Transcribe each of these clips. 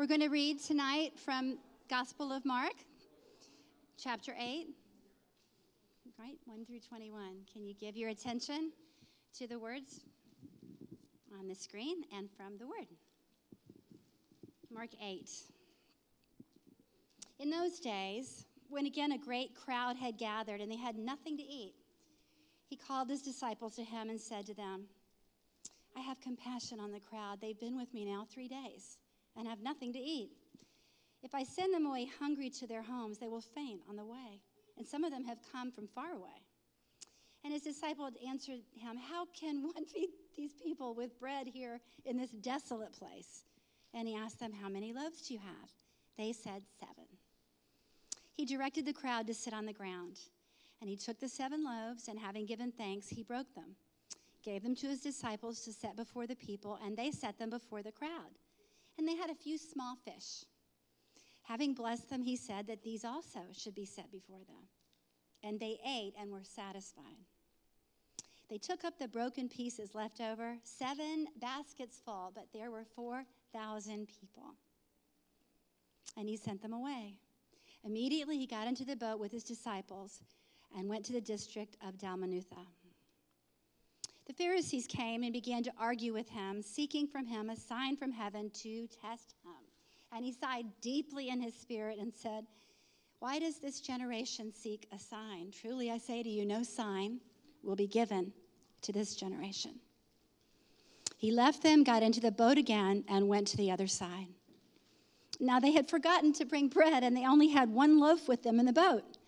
We're going to read tonight from Gospel of Mark, chapter 8, right? 1 through 21. Can you give your attention to the words on the screen and from the Word? Mark 8. In those days, when again a great crowd had gathered and they had nothing to eat, he called his disciples to him and said to them, I have compassion on the crowd. They've been with me now three days and have nothing to eat. If I send them away hungry to their homes, they will faint on the way. And some of them have come from far away. And his disciples answered him, How can one feed these people with bread here in this desolate place? And he asked them, How many loaves do you have? They said, Seven. He directed the crowd to sit on the ground. And he took the seven loaves, and having given thanks, he broke them, gave them to his disciples to set before the people, and they set them before the crowd. And they had a few small fish. Having blessed them, he said that these also should be set before them. And they ate and were satisfied. They took up the broken pieces left over, seven baskets full, but there were 4,000 people. And he sent them away. Immediately he got into the boat with his disciples and went to the district of Dalmanutha. The Pharisees came and began to argue with him, seeking from him a sign from heaven to test him. And he sighed deeply in his spirit and said, Why does this generation seek a sign? Truly I say to you, no sign will be given to this generation. He left them, got into the boat again, and went to the other side. Now they had forgotten to bring bread, and they only had one loaf with them in the boat.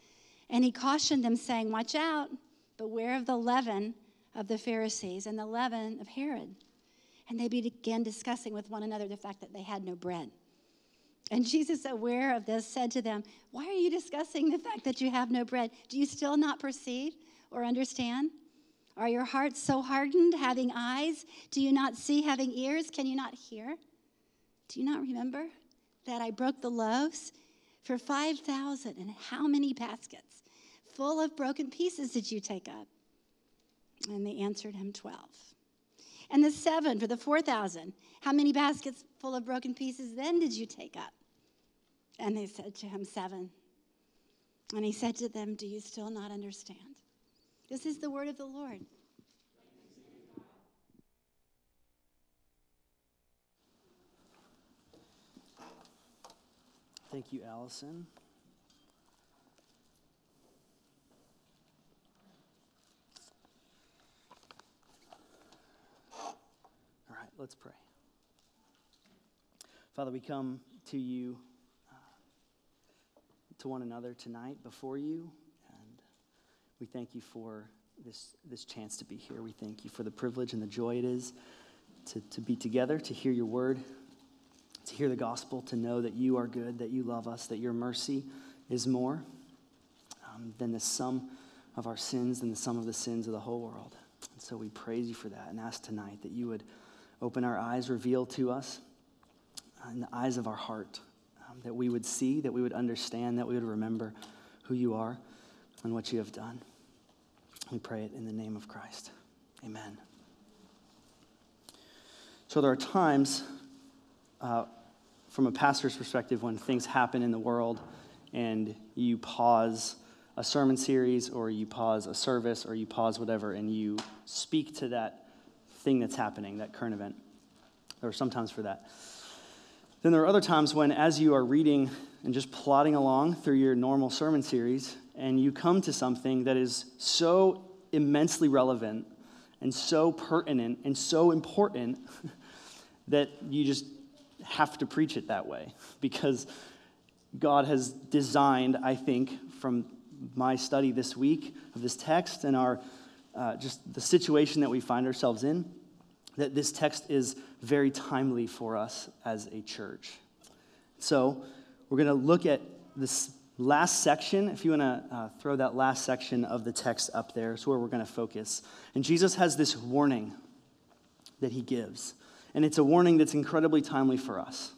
And he cautioned them, saying, Watch out, beware of the leaven of the Pharisees and the leaven of Herod. And they began discussing with one another the fact that they had no bread. And Jesus, aware of this, said to them, Why are you discussing the fact that you have no bread? Do you still not perceive or understand? Are your hearts so hardened, having eyes? Do you not see, having ears? Can you not hear? Do you not remember that I broke the loaves for 5,000? And how many baskets? full of broken pieces did you take up? And they answered him, 12. And the seven for the 4,000, how many baskets full of broken pieces then did you take up? And they said to him, Seven. And he said to them, Do you still not understand? This is the word of the Lord. Thank you, Allison. Let's pray. Father, we come to you, uh, to one another tonight before you, and we thank you for this, this chance to be here. We thank you for the privilege and the joy it is to, to be together, to hear your word, to hear the gospel, to know that you are good, that you love us, that your mercy is more um, than the sum of our sins, than the sum of the sins of the whole world. And so we praise you for that and ask tonight that you would Open our eyes, reveal to us uh, in the eyes of our heart um, that we would see, that we would understand, that we would remember who you are and what you have done. We pray it in the name of Christ. Amen. So there are times, uh, from a pastor's perspective, when things happen in the world and you pause a sermon series or you pause a service or you pause whatever and you speak to that thing that's happening, that current event. There are sometimes for that. Then there are other times when, as you are reading and just plodding along through your normal sermon series, and you come to something that is so immensely relevant and so pertinent and so important that you just have to preach it that way because God has designed, I think, from my study this week of this text and our uh, just the situation that we find ourselves in, that this text is very timely for us as a church. So, we're going to look at this last section. If you want to uh, throw that last section of the text up there, is where we're going to focus. And Jesus has this warning that he gives. And it's a warning that's incredibly timely for us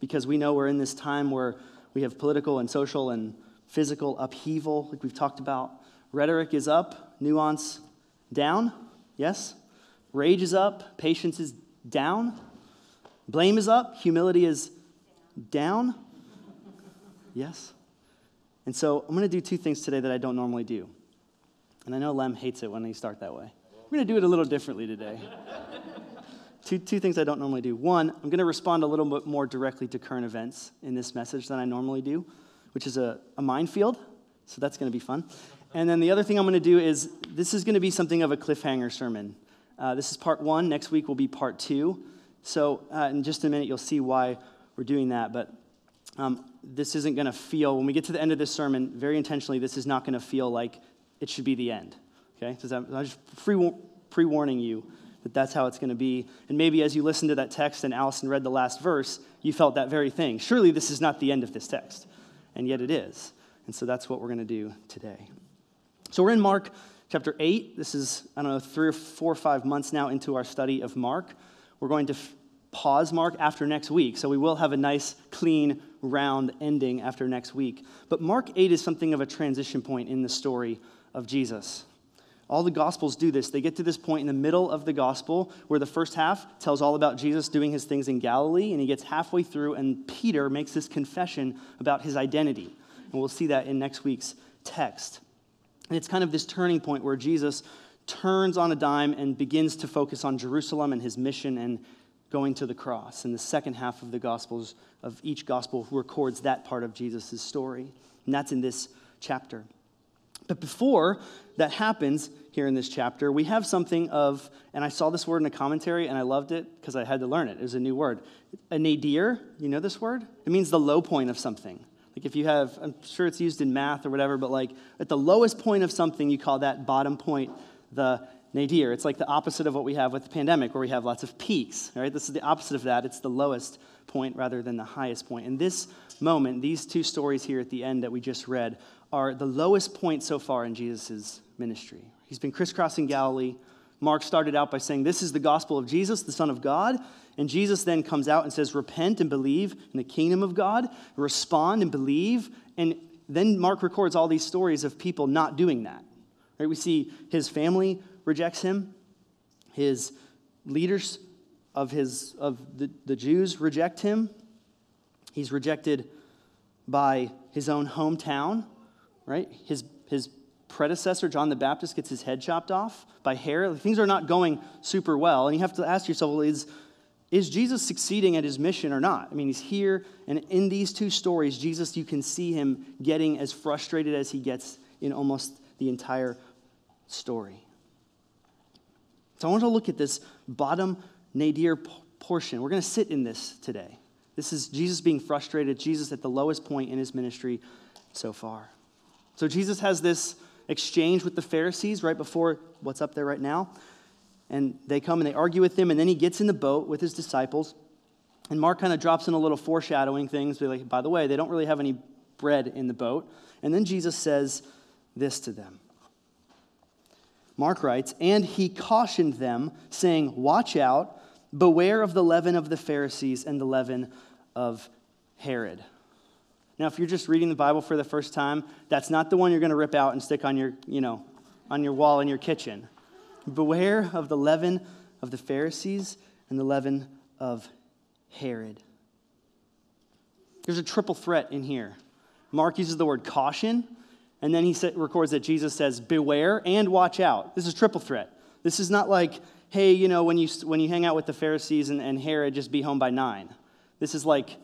because we know we're in this time where we have political and social and physical upheaval, like we've talked about. Rhetoric is up, nuance down, yes? Rage is up, patience is down. Blame is up, humility is down? Yes? And so I'm going to do two things today that I don't normally do. And I know Lem hates it when they start that way. We're going to do it a little differently today. two, two things I don't normally do. One, I'm going to respond a little bit more directly to current events in this message than I normally do, which is a, a minefield. So that's going to be fun. And then the other thing I'm going to do is this is going to be something of a cliffhanger sermon. Uh, this is part one. Next week will be part two. So uh, in just a minute, you'll see why we're doing that. But um, this isn't going to feel, when we get to the end of this sermon, very intentionally, this is not going to feel like it should be the end. Okay? So I'm just pre warning you that that's how it's going to be. And maybe as you listened to that text and Allison read the last verse, you felt that very thing. Surely this is not the end of this text. And yet it is. And so that's what we're going to do today. So we're in Mark chapter 8. This is, I don't know, three or four or five months now into our study of Mark. We're going to f- pause Mark after next week. So we will have a nice, clean, round ending after next week. But Mark 8 is something of a transition point in the story of Jesus. All the Gospels do this. They get to this point in the middle of the Gospel where the first half tells all about Jesus doing his things in Galilee, and he gets halfway through, and Peter makes this confession about his identity. And we'll see that in next week's text. And it's kind of this turning point where Jesus turns on a dime and begins to focus on Jerusalem and his mission and going to the cross. And the second half of the Gospels, of each Gospel, records that part of Jesus' story. And that's in this chapter. But before that happens here in this chapter, we have something of, and I saw this word in a commentary and I loved it because I had to learn it. It was a new word. A nadir, you know this word? It means the low point of something. Like if you have, I'm sure it's used in math or whatever, but like at the lowest point of something, you call that bottom point the nadir. It's like the opposite of what we have with the pandemic, where we have lots of peaks, right? This is the opposite of that. It's the lowest point rather than the highest point. In this moment, these two stories here at the end that we just read are the lowest point so far in Jesus' ministry. He's been crisscrossing Galilee. Mark started out by saying, This is the gospel of Jesus, the Son of God. And Jesus then comes out and says, Repent and believe in the kingdom of God, respond and believe. And then Mark records all these stories of people not doing that. Right? We see his family rejects him, his leaders of, his, of the, the Jews reject him, he's rejected by his own hometown, right? His, his predecessor, John the Baptist, gets his head chopped off by Herod. Things are not going super well. And you have to ask yourself, well, is, is Jesus succeeding at his mission or not? I mean, he's here, and in these two stories, Jesus, you can see him getting as frustrated as he gets in almost the entire story. So I want to look at this bottom nadir portion. We're going to sit in this today. This is Jesus being frustrated, Jesus at the lowest point in his ministry so far. So Jesus has this exchange with the Pharisees right before what's up there right now. And they come and they argue with him, and then he gets in the boat with his disciples. And Mark kind of drops in a little foreshadowing things. Like, by the way, they don't really have any bread in the boat. And then Jesus says this to them. Mark writes, And he cautioned them, saying, Watch out, beware of the leaven of the Pharisees and the leaven of Herod. Now, if you're just reading the Bible for the first time, that's not the one you're going to rip out and stick on your, you know, on your wall in your kitchen. Beware of the leaven of the Pharisees and the leaven of Herod. There's a triple threat in here. Mark uses the word caution, and then he records that Jesus says, Beware and watch out. This is triple threat. This is not like, hey, you know, when you, when you hang out with the Pharisees and, and Herod, just be home by nine. This is like,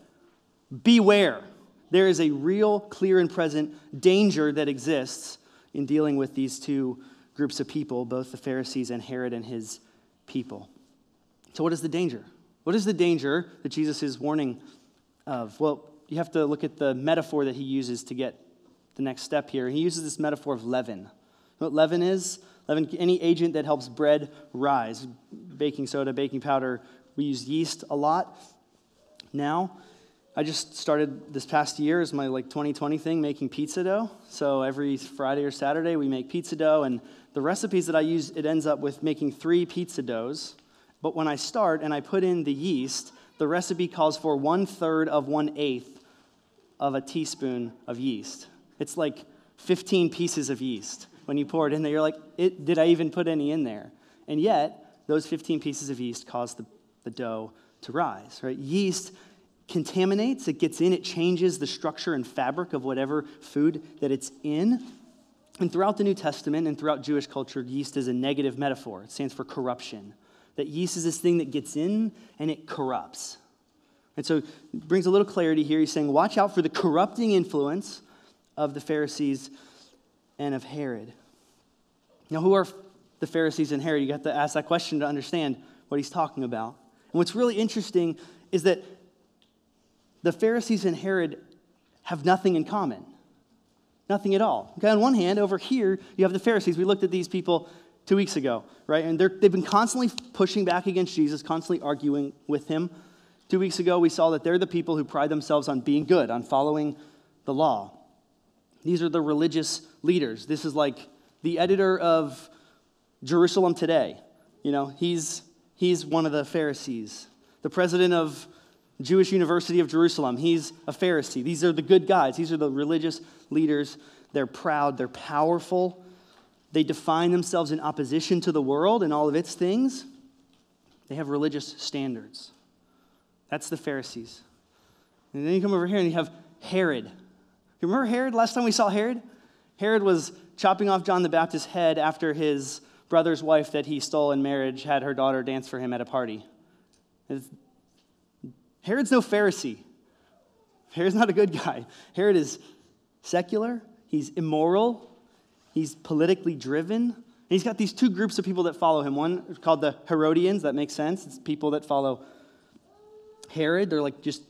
beware. There is a real, clear, and present danger that exists in dealing with these two groups of people, both the Pharisees and Herod and his people. So, what is the danger? What is the danger that Jesus is warning of? Well, you have to look at the metaphor that he uses to get the next step here. He uses this metaphor of leaven. You know what leaven is? Leaven, any agent that helps bread rise. Baking soda, baking powder. We use yeast a lot now. I just started this past year as my like 2020 thing making pizza dough. So every Friday or Saturday we make pizza dough and the recipes that I use it ends up with making 3 pizza doughs. But when I start and I put in the yeast, the recipe calls for one third of one eighth of a teaspoon of yeast. It's like 15 pieces of yeast. When you pour it in there, you're like, did I even put any in there? And yet, those 15 pieces of yeast cause the, the dough to rise, right? Yeast contaminates, it gets in, it changes the structure and fabric of whatever food that it's in. And throughout the New Testament and throughout Jewish culture, yeast is a negative metaphor. It stands for corruption. That yeast is this thing that gets in and it corrupts. And so it brings a little clarity here. He's saying, watch out for the corrupting influence of the Pharisees and of Herod. Now, who are the Pharisees and Herod? You got to ask that question to understand what he's talking about. And what's really interesting is that the Pharisees and Herod have nothing in common. Nothing at all. Okay, on one hand, over here, you have the Pharisees. We looked at these people two weeks ago, right? And they've been constantly pushing back against Jesus, constantly arguing with him. Two weeks ago, we saw that they're the people who pride themselves on being good, on following the law. These are the religious leaders. This is like the editor of Jerusalem Today. You know, he's, he's one of the Pharisees. The president of Jewish University of Jerusalem, he's a Pharisee. These are the good guys. These are the religious leaders. They're proud, they're powerful. They define themselves in opposition to the world and all of its things. They have religious standards. That's the Pharisees. And then you come over here and you have Herod. You remember Herod? Last time we saw Herod? Herod was chopping off John the Baptist's head after his brother's wife that he stole in marriage had her daughter dance for him at a party. Herod's no Pharisee. Herod's not a good guy. Herod is secular, he's immoral, he's politically driven. And he's got these two groups of people that follow him. One called the Herodians, that makes sense. It's people that follow Herod. They're like just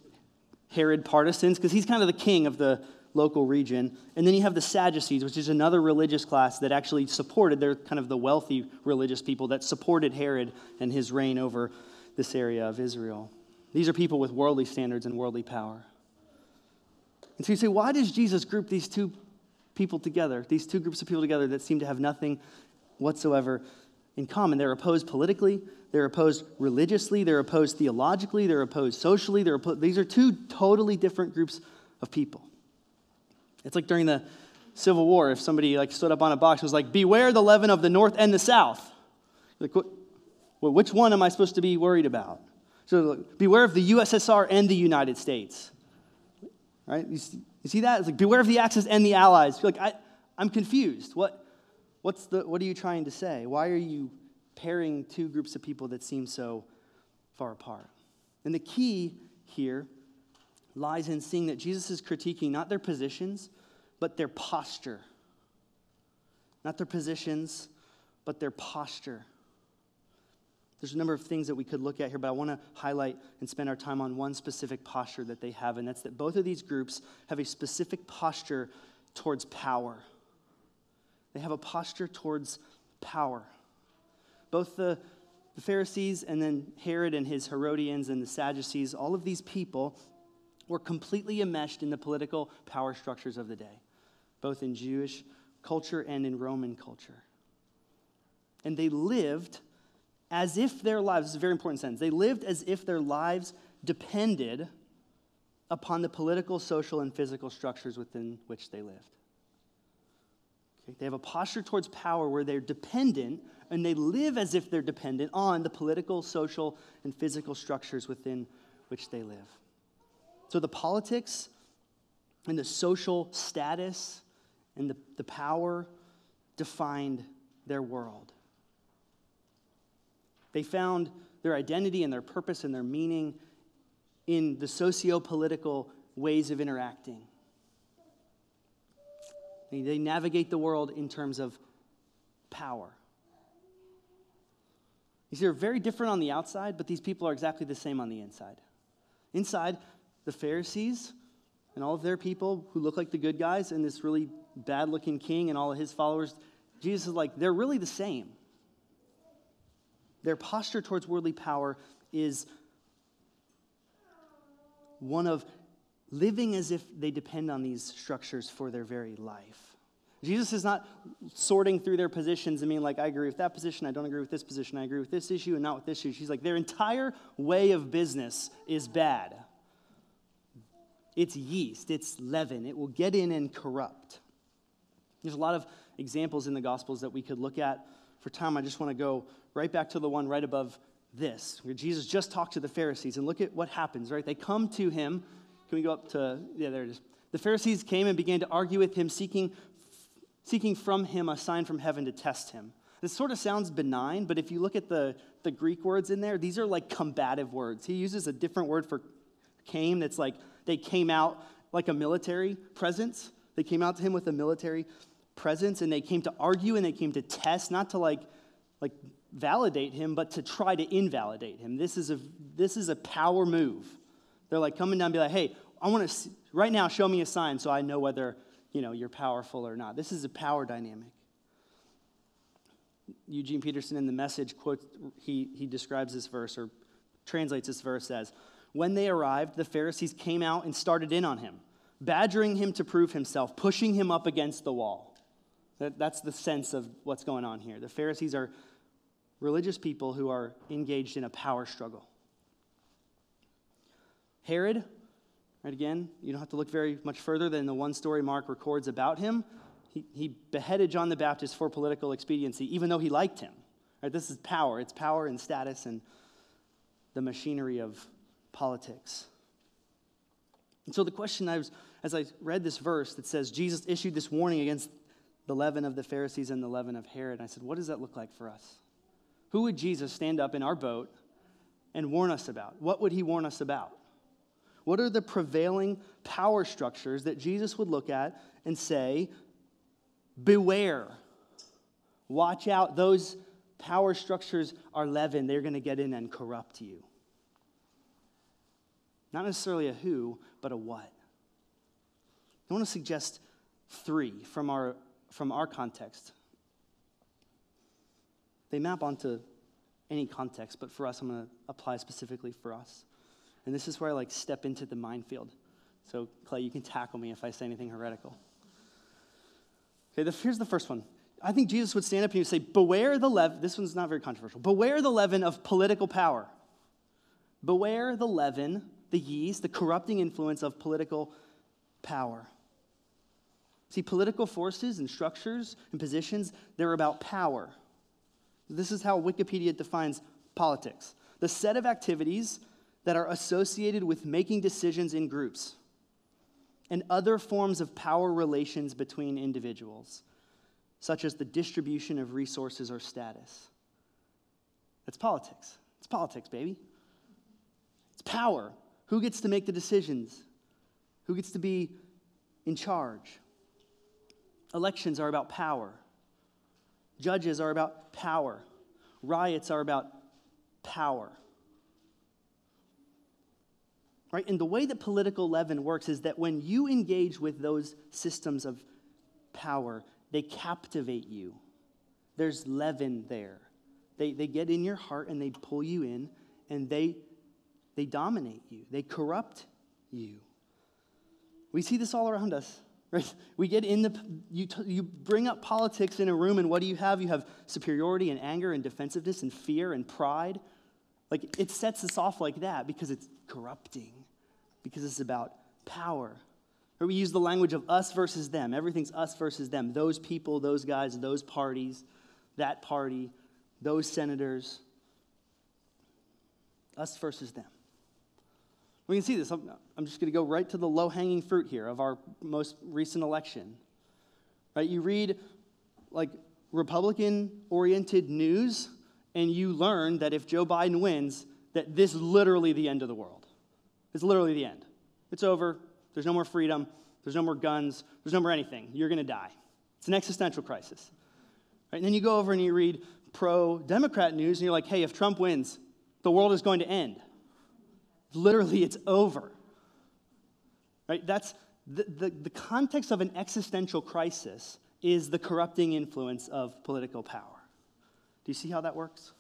Herod partisans because he's kind of the king of the local region. And then you have the Sadducees, which is another religious class that actually supported, they're kind of the wealthy religious people that supported Herod and his reign over this area of Israel. These are people with worldly standards and worldly power. And so you say, why does Jesus group these two people together, these two groups of people together that seem to have nothing whatsoever in common? They're opposed politically, they're opposed religiously, they're opposed theologically, they're opposed socially. They're opposed, these are two totally different groups of people. It's like during the Civil War, if somebody like stood up on a box and was like, "Beware the leaven of the North and the South." Like, which one am I supposed to be worried about? So, beware of the USSR and the United States. Right? You see, you see that? It's like, beware of the Axis and the Allies. You're like, I, I'm confused. What, what's the, what are you trying to say? Why are you pairing two groups of people that seem so far apart? And the key here lies in seeing that Jesus is critiquing not their positions, but their posture. Not their positions, but their posture. There's a number of things that we could look at here, but I want to highlight and spend our time on one specific posture that they have, and that's that both of these groups have a specific posture towards power. They have a posture towards power. Both the, the Pharisees and then Herod and his Herodians and the Sadducees, all of these people were completely enmeshed in the political power structures of the day, both in Jewish culture and in Roman culture. And they lived as if their lives, is a very important sentence, they lived as if their lives depended upon the political, social, and physical structures within which they lived. Okay? They have a posture towards power where they're dependent and they live as if they're dependent on the political, social, and physical structures within which they live. So the politics and the social status and the, the power defined their world. They found their identity and their purpose and their meaning in the socio political ways of interacting. They navigate the world in terms of power. See, they're very different on the outside, but these people are exactly the same on the inside. Inside, the Pharisees and all of their people who look like the good guys and this really bad looking king and all of his followers, Jesus is like, they're really the same. Their posture towards worldly power is one of living as if they depend on these structures for their very life. Jesus is not sorting through their positions and being like, I agree with that position, I don't agree with this position, I agree with this issue and not with this issue. She's like, their entire way of business is bad. It's yeast, it's leaven, it will get in and corrupt. There's a lot of examples in the Gospels that we could look at. For time, I just want to go right back to the one right above this. where Jesus just talked to the Pharisees, and look at what happens, right? They come to him. Can we go up to, yeah, there it is. The Pharisees came and began to argue with him, seeking, seeking from him a sign from heaven to test him. This sort of sounds benign, but if you look at the, the Greek words in there, these are like combative words. He uses a different word for came that's like they came out like a military presence. They came out to him with a military presence and they came to argue and they came to test, not to like, like validate him, but to try to invalidate him. This is a, this is a power move. They're like coming down and be like, hey, I want to, right now, show me a sign so I know whether, you know, you're powerful or not. This is a power dynamic. Eugene Peterson in the message quotes, he, he describes this verse or translates this verse as When they arrived, the Pharisees came out and started in on him, badgering him to prove himself, pushing him up against the wall. That, that's the sense of what's going on here. The Pharisees are religious people who are engaged in a power struggle. Herod, right again, you don't have to look very much further than the one story Mark records about him. He, he beheaded John the Baptist for political expediency, even though he liked him. Right, this is power. It's power and status and the machinery of politics. And so the question I was, as I read this verse that says Jesus issued this warning against the leaven of the Pharisees and the leaven of Herod, I said, what does that look like for us? Who would Jesus stand up in our boat and warn us about? What would he warn us about? What are the prevailing power structures that Jesus would look at and say, Beware. Watch out. Those power structures are leaven. They're going to get in and corrupt you. Not necessarily a who, but a what. I want to suggest three from our, from our context. They map onto any context, but for us, I'm going to apply specifically for us. And this is where I like step into the minefield. So, Clay, you can tackle me if I say anything heretical. Okay, the, here's the first one. I think Jesus would stand up and he would say, Beware the leaven. This one's not very controversial. Beware the leaven of political power. Beware the leaven, the yeast, the corrupting influence of political power. See, political forces and structures and positions, they're about power. This is how Wikipedia defines politics the set of activities that are associated with making decisions in groups and other forms of power relations between individuals, such as the distribution of resources or status. That's politics. It's politics, baby. It's power. Who gets to make the decisions? Who gets to be in charge? Elections are about power. Judges are about power. Riots are about power right? And the way that political leaven works is that when you engage with those systems of power, they captivate you. There's leaven there. They, they get in your heart and they pull you in and they, they dominate you, they corrupt you. We see this all around us. Right? We get in the, you, t- you bring up politics in a room, and what do you have? You have superiority and anger and defensiveness and fear and pride. Like it sets us off like that because it's corrupting because it's about power. Or we use the language of us versus them. Everything's us versus them. Those people, those guys, those parties, that party, those senators. Us versus them. We can see this. I'm, I'm just going to go right to the low hanging fruit here of our most recent election. Right? You read like Republican oriented news, and you learn that if Joe Biden wins, that this is literally the end of the world. It's literally the end. It's over. There's no more freedom. There's no more guns. There's no more anything. You're going to die. It's an existential crisis. Right? And then you go over and you read pro Democrat news, and you're like, hey, if Trump wins, the world is going to end. Literally, it's over. Right? That's the, the, the context of an existential crisis is the corrupting influence of political power. Do you see how that works?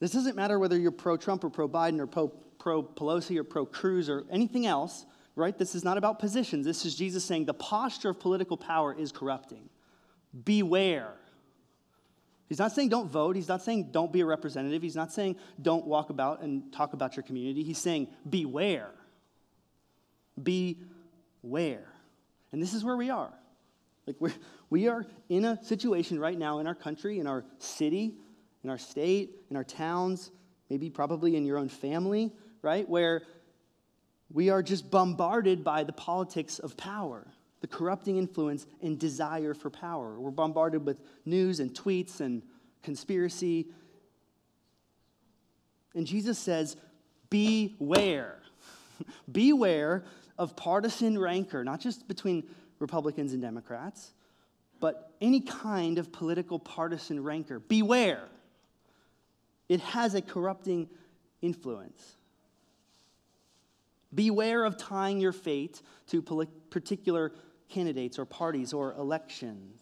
This doesn't matter whether you're pro Trump or pro Biden or pro pro Pelosi or pro Cruz or anything else, right? This is not about positions. This is Jesus saying the posture of political power is corrupting. Beware. He's not saying don't vote. He's not saying don't be a representative. He's not saying don't walk about and talk about your community. He's saying beware. Beware. And this is where we are. Like we're, we are in a situation right now in our country, in our city, in our state, in our towns, maybe probably in your own family, right? Where we are just bombarded by the politics of power, the corrupting influence and desire for power. We're bombarded with news and tweets and conspiracy. And Jesus says, Beware. Beware of partisan rancor, not just between Republicans and Democrats, but any kind of political partisan rancor. Beware. It has a corrupting influence. Beware of tying your fate to particular candidates or parties or elections.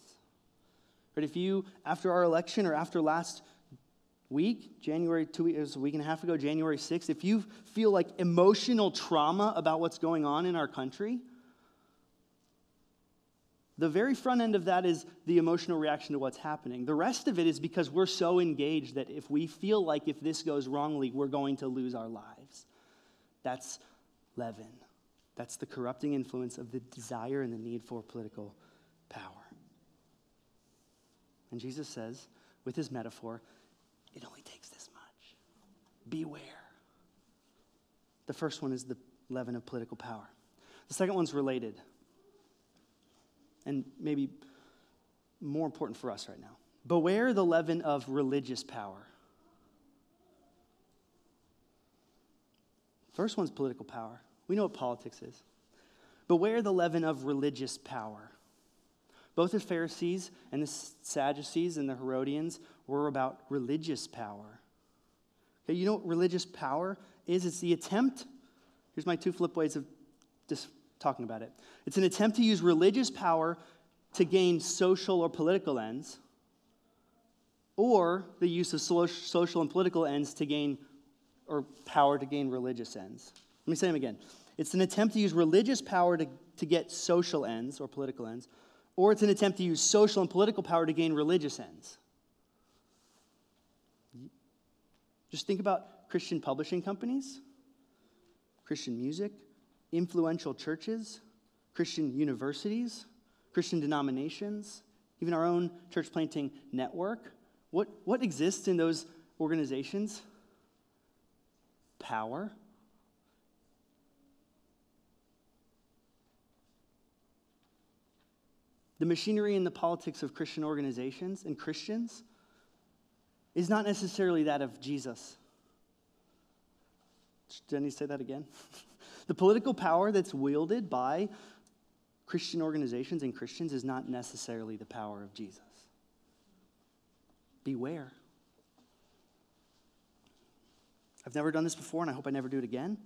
But if you, after our election or after last week, January, two was a week and a half ago, January 6th, if you feel like emotional trauma about what's going on in our country, the very front end of that is the emotional reaction to what's happening. The rest of it is because we're so engaged that if we feel like if this goes wrongly, we're going to lose our lives. That's leaven. That's the corrupting influence of the desire and the need for political power. And Jesus says, with his metaphor, it only takes this much. Beware. The first one is the leaven of political power. The second one's related, and maybe more important for us right now. Beware the leaven of religious power. First one's political power. We know what politics is. Beware the leaven of religious power. Both the Pharisees and the Sadducees and the Herodians were about religious power. Okay, you know what religious power is? It's the attempt, here's my two flip ways of just talking about it. It's an attempt to use religious power to gain social or political ends, or the use of social and political ends to gain, or power to gain religious ends. Let me say them again. It's an attempt to use religious power to, to get social ends or political ends, or it's an attempt to use social and political power to gain religious ends. Just think about Christian publishing companies, Christian music, influential churches, Christian universities, Christian denominations, even our own church planting network. What, what exists in those organizations? Power the machinery and the politics of Christian organizations and Christians is not necessarily that of Jesus. Did I say that again? the political power that's wielded by Christian organizations and Christians is not necessarily the power of Jesus. Beware. I've never done this before, and I hope I never do it again.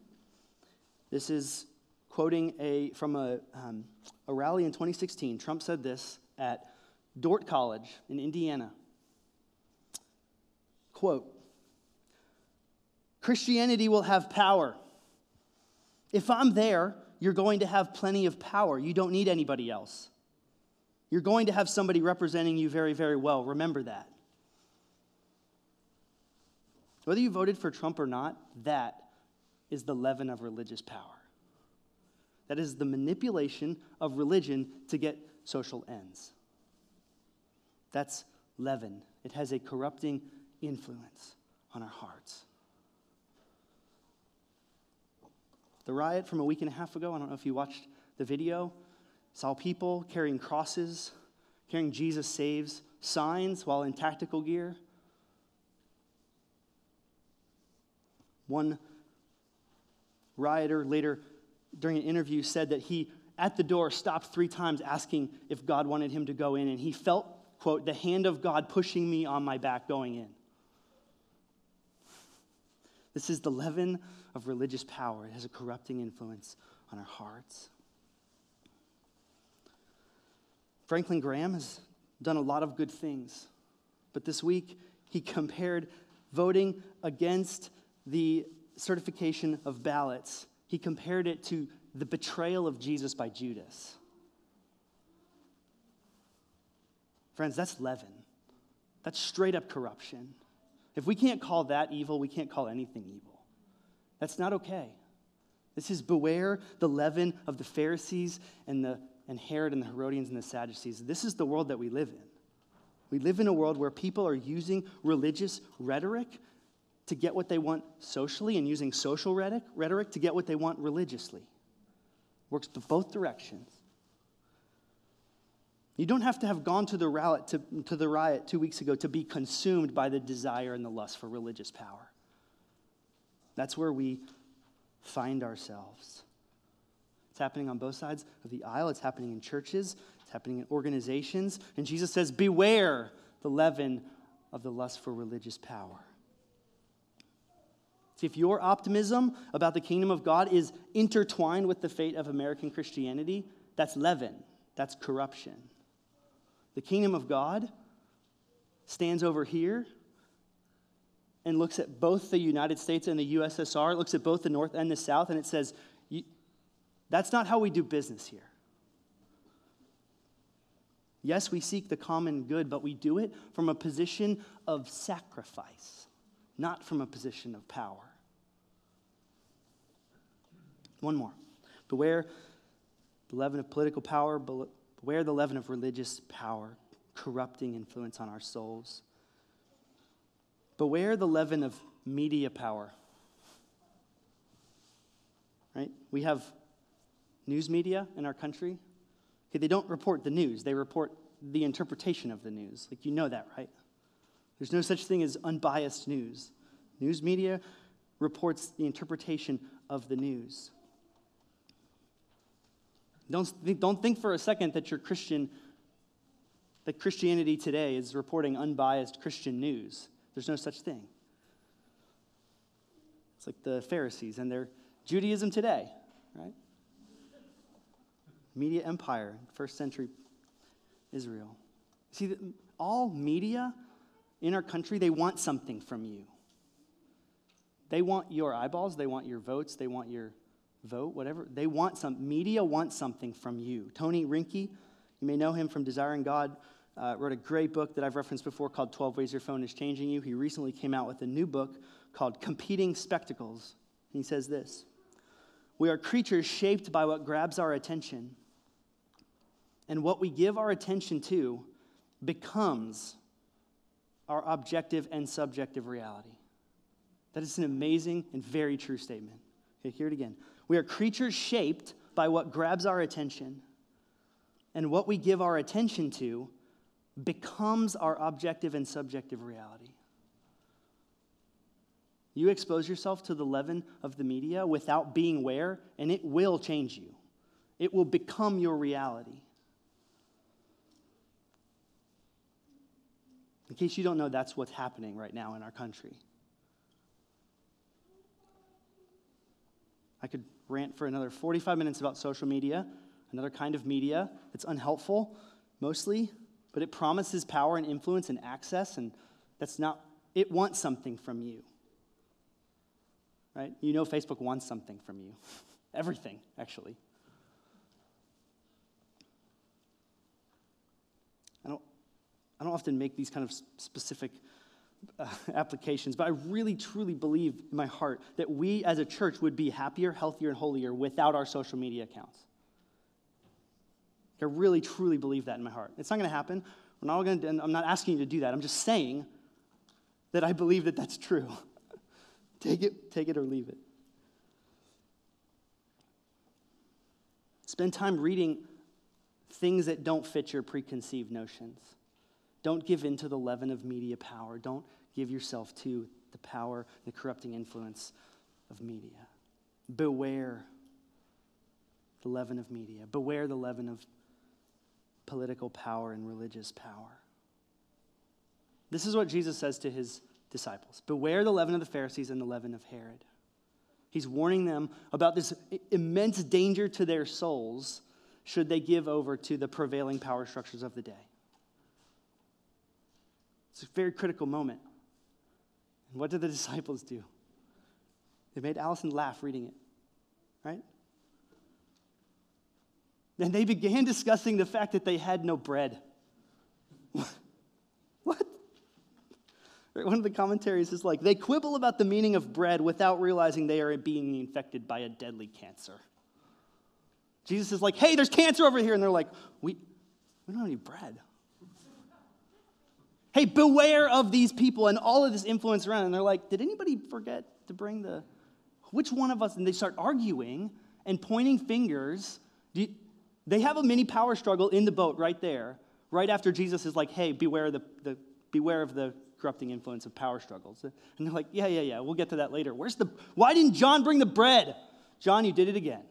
This is quoting a, from a, um, a rally in 2016. Trump said this at Dordt College in Indiana. Quote Christianity will have power. If I'm there, you're going to have plenty of power. You don't need anybody else. You're going to have somebody representing you very, very well. Remember that. Whether you voted for Trump or not, that is the leaven of religious power. That is the manipulation of religion to get social ends. That's leaven. It has a corrupting influence on our hearts. The riot from a week and a half ago, I don't know if you watched the video, saw people carrying crosses, carrying Jesus saves signs while in tactical gear. One rioter later during an interview, said that he, at the door, stopped three times asking if God wanted him to go in, and he felt, quote, the hand of God pushing me on my back going in. This is the leaven of religious power. It has a corrupting influence on our hearts. Franklin Graham has done a lot of good things, but this week he compared voting against the certification of ballots he compared it to the betrayal of Jesus by Judas. Friends, that's leaven. That's straight up corruption. If we can't call that evil, we can't call anything evil. That's not okay. This is beware the leaven of the Pharisees and, the, and Herod and the Herodians and the Sadducees. This is the world that we live in. We live in a world where people are using religious rhetoric to get what they want socially and using social rhetoric, rhetoric to get what they want religiously. Works both directions. You don't have to have gone to the, riot, to, to the riot two weeks ago to be consumed by the desire and the lust for religious power. That's where we find ourselves. It's happening on both sides of the aisle, it's happening in churches, it's happening in organizations. And Jesus says, Beware the leaven of the lust for religious power. See, if your optimism about the kingdom of God is intertwined with the fate of American Christianity, that's leaven, that's corruption. The kingdom of God stands over here and looks at both the United States and the USSR, it looks at both the North and the South, and it says, that's not how we do business here. Yes, we seek the common good, but we do it from a position of sacrifice, not from a position of power. One more. Beware the leaven of political power, beware the leaven of religious power, corrupting influence on our souls. Beware the leaven of media power. Right? We have news media in our country. Okay, they don't report the news, they report the interpretation of the news. Like, you know that, right? There's no such thing as unbiased news. News media reports the interpretation of the news. Don't think, don't think for a second that you're Christian, that Christianity today is reporting unbiased Christian news. There's no such thing. It's like the Pharisees and their Judaism today, right? Media empire, first century Israel. See, all media in our country, they want something from you. They want your eyeballs, they want your votes, they want your vote, whatever. They want some, media wants something from you. Tony Reinke, you may know him from Desiring God, uh, wrote a great book that I've referenced before called 12 Ways Your Phone is Changing You. He recently came out with a new book called Competing Spectacles. And he says this We are creatures shaped by what grabs our attention. And what we give our attention to becomes our objective and subjective reality. That is an amazing and very true statement. Okay, hear it again. We are creatures shaped by what grabs our attention, and what we give our attention to becomes our objective and subjective reality. You expose yourself to the leaven of the media without being aware, and it will change you. It will become your reality. In case you don't know, that's what's happening right now in our country. I could rant for another 45 minutes about social media, another kind of media that's unhelpful, mostly, but it promises power and influence and access, and that's not, it wants something from you. Right? You know, Facebook wants something from you. Everything, actually. I don't, I don't often make these kind of specific uh, applications, but I really truly believe in my heart that we as a church would be happier, healthier, and holier without our social media accounts. I really truly believe that in my heart. It's not going to happen. We're not going to, I'm not asking you to do that. I'm just saying that I believe that that's true. take it, take it or leave it. Spend time reading things that don't fit your preconceived notions. Don't give in to the leaven of media power. Don't give yourself to the power, the corrupting influence of media. Beware the leaven of media. Beware the leaven of political power and religious power. This is what Jesus says to his disciples Beware the leaven of the Pharisees and the leaven of Herod. He's warning them about this immense danger to their souls should they give over to the prevailing power structures of the day. It's a very critical moment. And what did the disciples do? They made Allison laugh reading it, right? Then they began discussing the fact that they had no bread. what? One of the commentaries is like, they quibble about the meaning of bread without realizing they are being infected by a deadly cancer. Jesus is like, hey, there's cancer over here. And they're like, we, we don't have any bread. Hey, beware of these people and all of this influence around. And they're like, did anybody forget to bring the, which one of us? And they start arguing and pointing fingers. You, they have a mini power struggle in the boat right there, right after Jesus is like, hey, beware, the, the, beware of the corrupting influence of power struggles. And they're like, yeah, yeah, yeah, we'll get to that later. Where's the, why didn't John bring the bread? John, you did it again.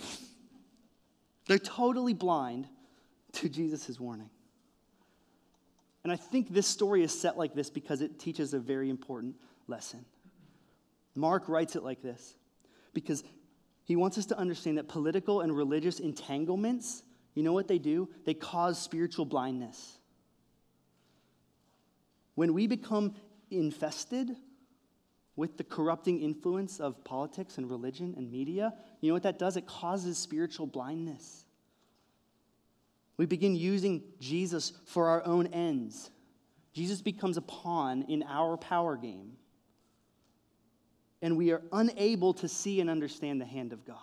They're totally blind to Jesus' warning. And I think this story is set like this because it teaches a very important lesson. Mark writes it like this because he wants us to understand that political and religious entanglements, you know what they do? They cause spiritual blindness. When we become infested with the corrupting influence of politics and religion and media, you know what that does? It causes spiritual blindness. We begin using Jesus for our own ends. Jesus becomes a pawn in our power game. And we are unable to see and understand the hand of God.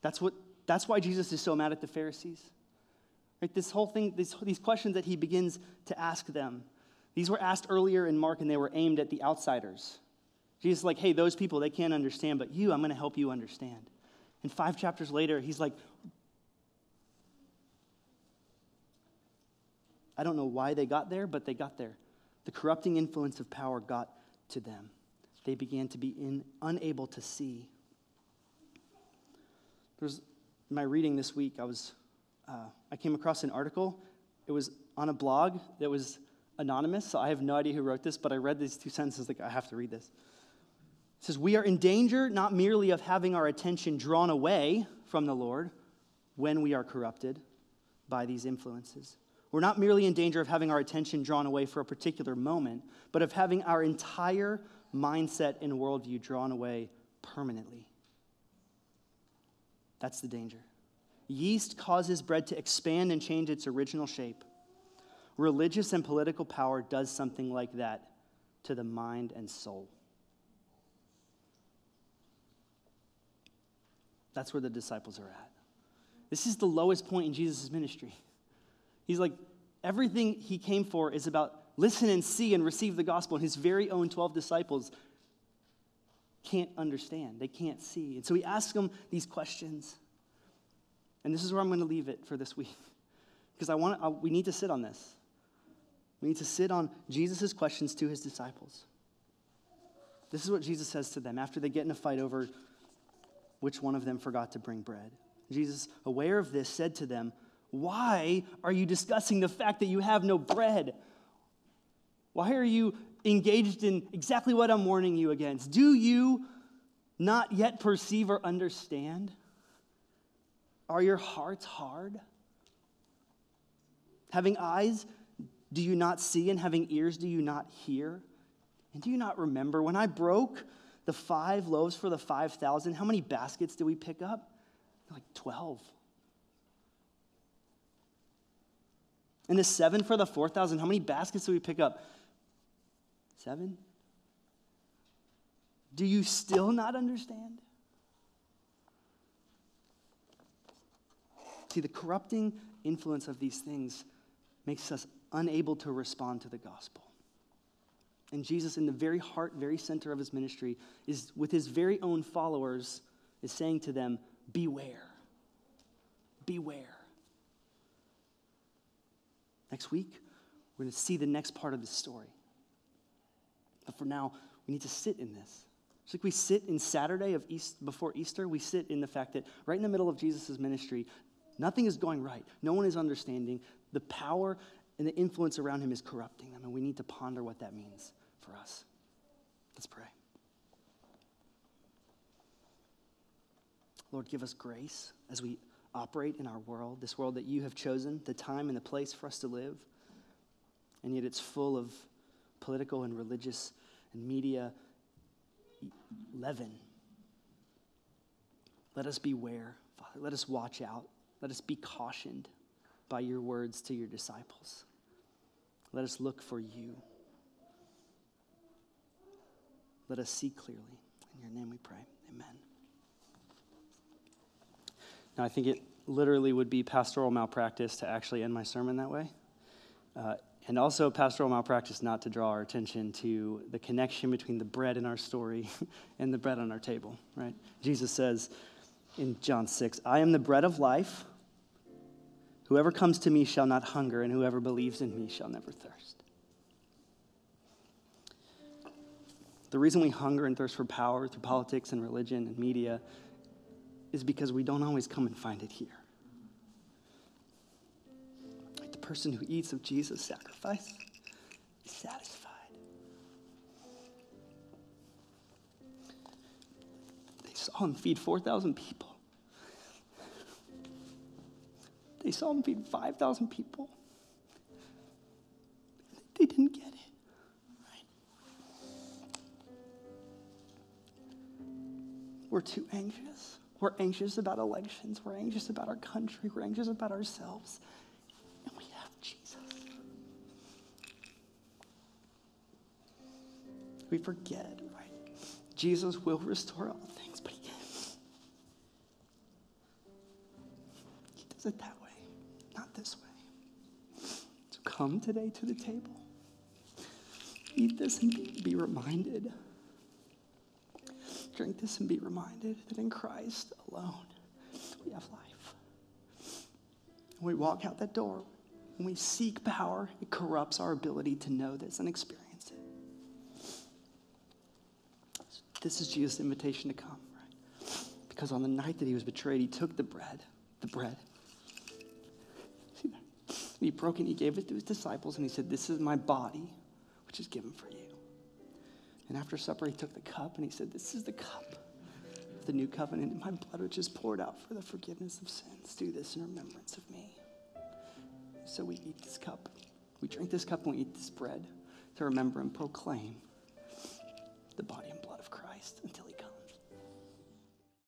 That's, what, that's why Jesus is so mad at the Pharisees. Right, this whole thing, this, these questions that he begins to ask them, these were asked earlier in Mark and they were aimed at the outsiders. Jesus like, hey, those people, they can't understand, but you, I'm going to help you understand. And five chapters later, he's like, I don't know why they got there, but they got there. The corrupting influence of power got to them. They began to be in, unable to see. There's, my reading this week, I, was, uh, I came across an article. It was on a blog that was anonymous, so I have no idea who wrote this, but I read these two sentences like, I have to read this. It says, We are in danger not merely of having our attention drawn away from the Lord when we are corrupted by these influences we're not merely in danger of having our attention drawn away for a particular moment, but of having our entire mindset and worldview drawn away permanently. That's the danger. Yeast causes bread to expand and change its original shape. Religious and political power does something like that to the mind and soul. That's where the disciples are at. This is the lowest point in Jesus' ministry. He's like, everything he came for is about listen and see and receive the gospel. And his very own 12 disciples can't understand, they can't see. And so he asks them these questions. And this is where I'm going to leave it for this week. Because I want I, we need to sit on this. We need to sit on Jesus' questions to his disciples. This is what Jesus says to them after they get in a fight over which one of them forgot to bring bread. Jesus, aware of this, said to them, why are you discussing the fact that you have no bread? Why are you engaged in exactly what I'm warning you against? Do you not yet perceive or understand? Are your hearts hard? Having eyes, do you not see? And having ears, do you not hear? And do you not remember when I broke the five loaves for the 5,000? How many baskets did we pick up? Like 12. And the seven for the 4,000, how many baskets do we pick up? Seven? Do you still not understand? See, the corrupting influence of these things makes us unable to respond to the gospel. And Jesus, in the very heart, very center of his ministry, is with his very own followers, is saying to them, Beware. Beware. Next week, we're going to see the next part of the story. But for now, we need to sit in this. It's like we sit in Saturday of East, before Easter, we sit in the fact that right in the middle of Jesus' ministry, nothing is going right. No one is understanding. The power and the influence around him is corrupting them, and we need to ponder what that means for us. Let's pray. Lord, give us grace as we operate in our world, this world that you have chosen, the time and the place for us to live. And yet it's full of political and religious and media leaven. Let us beware, Father. Let us watch out. Let us be cautioned by your words to your disciples. Let us look for you. Let us see clearly. In your name we pray. Amen. Now, I think it literally would be pastoral malpractice to actually end my sermon that way. Uh, And also, pastoral malpractice not to draw our attention to the connection between the bread in our story and the bread on our table, right? Jesus says in John 6, I am the bread of life. Whoever comes to me shall not hunger, and whoever believes in me shall never thirst. The reason we hunger and thirst for power through politics and religion and media is because we don't always come and find it here. Like the person who eats of Jesus' sacrifice is satisfied. They saw him feed 4,000 people. They saw him feed 5,000 people. They didn't get it. We're too anxious. We're anxious about elections. We're anxious about our country. We're anxious about ourselves. And we have Jesus. We forget, right? Jesus will restore all things, but he, he does it that way, not this way. So come today to the table. Eat this and be, be reminded drink this and be reminded that in Christ alone we have life. When we walk out that door, when we seek power, it corrupts our ability to know this and experience it. This is Jesus' invitation to come, right? Because on the night that he was betrayed, he took the bread, the bread. See that? He broke it, and he gave it to his disciples, and he said, This is my body, which is given for you. And after supper, he took the cup and he said, This is the cup of the new covenant in my blood, which is poured out for the forgiveness of sins. Do this in remembrance of me. So we eat this cup. We drink this cup and we eat this bread to remember and proclaim the body and blood of Christ until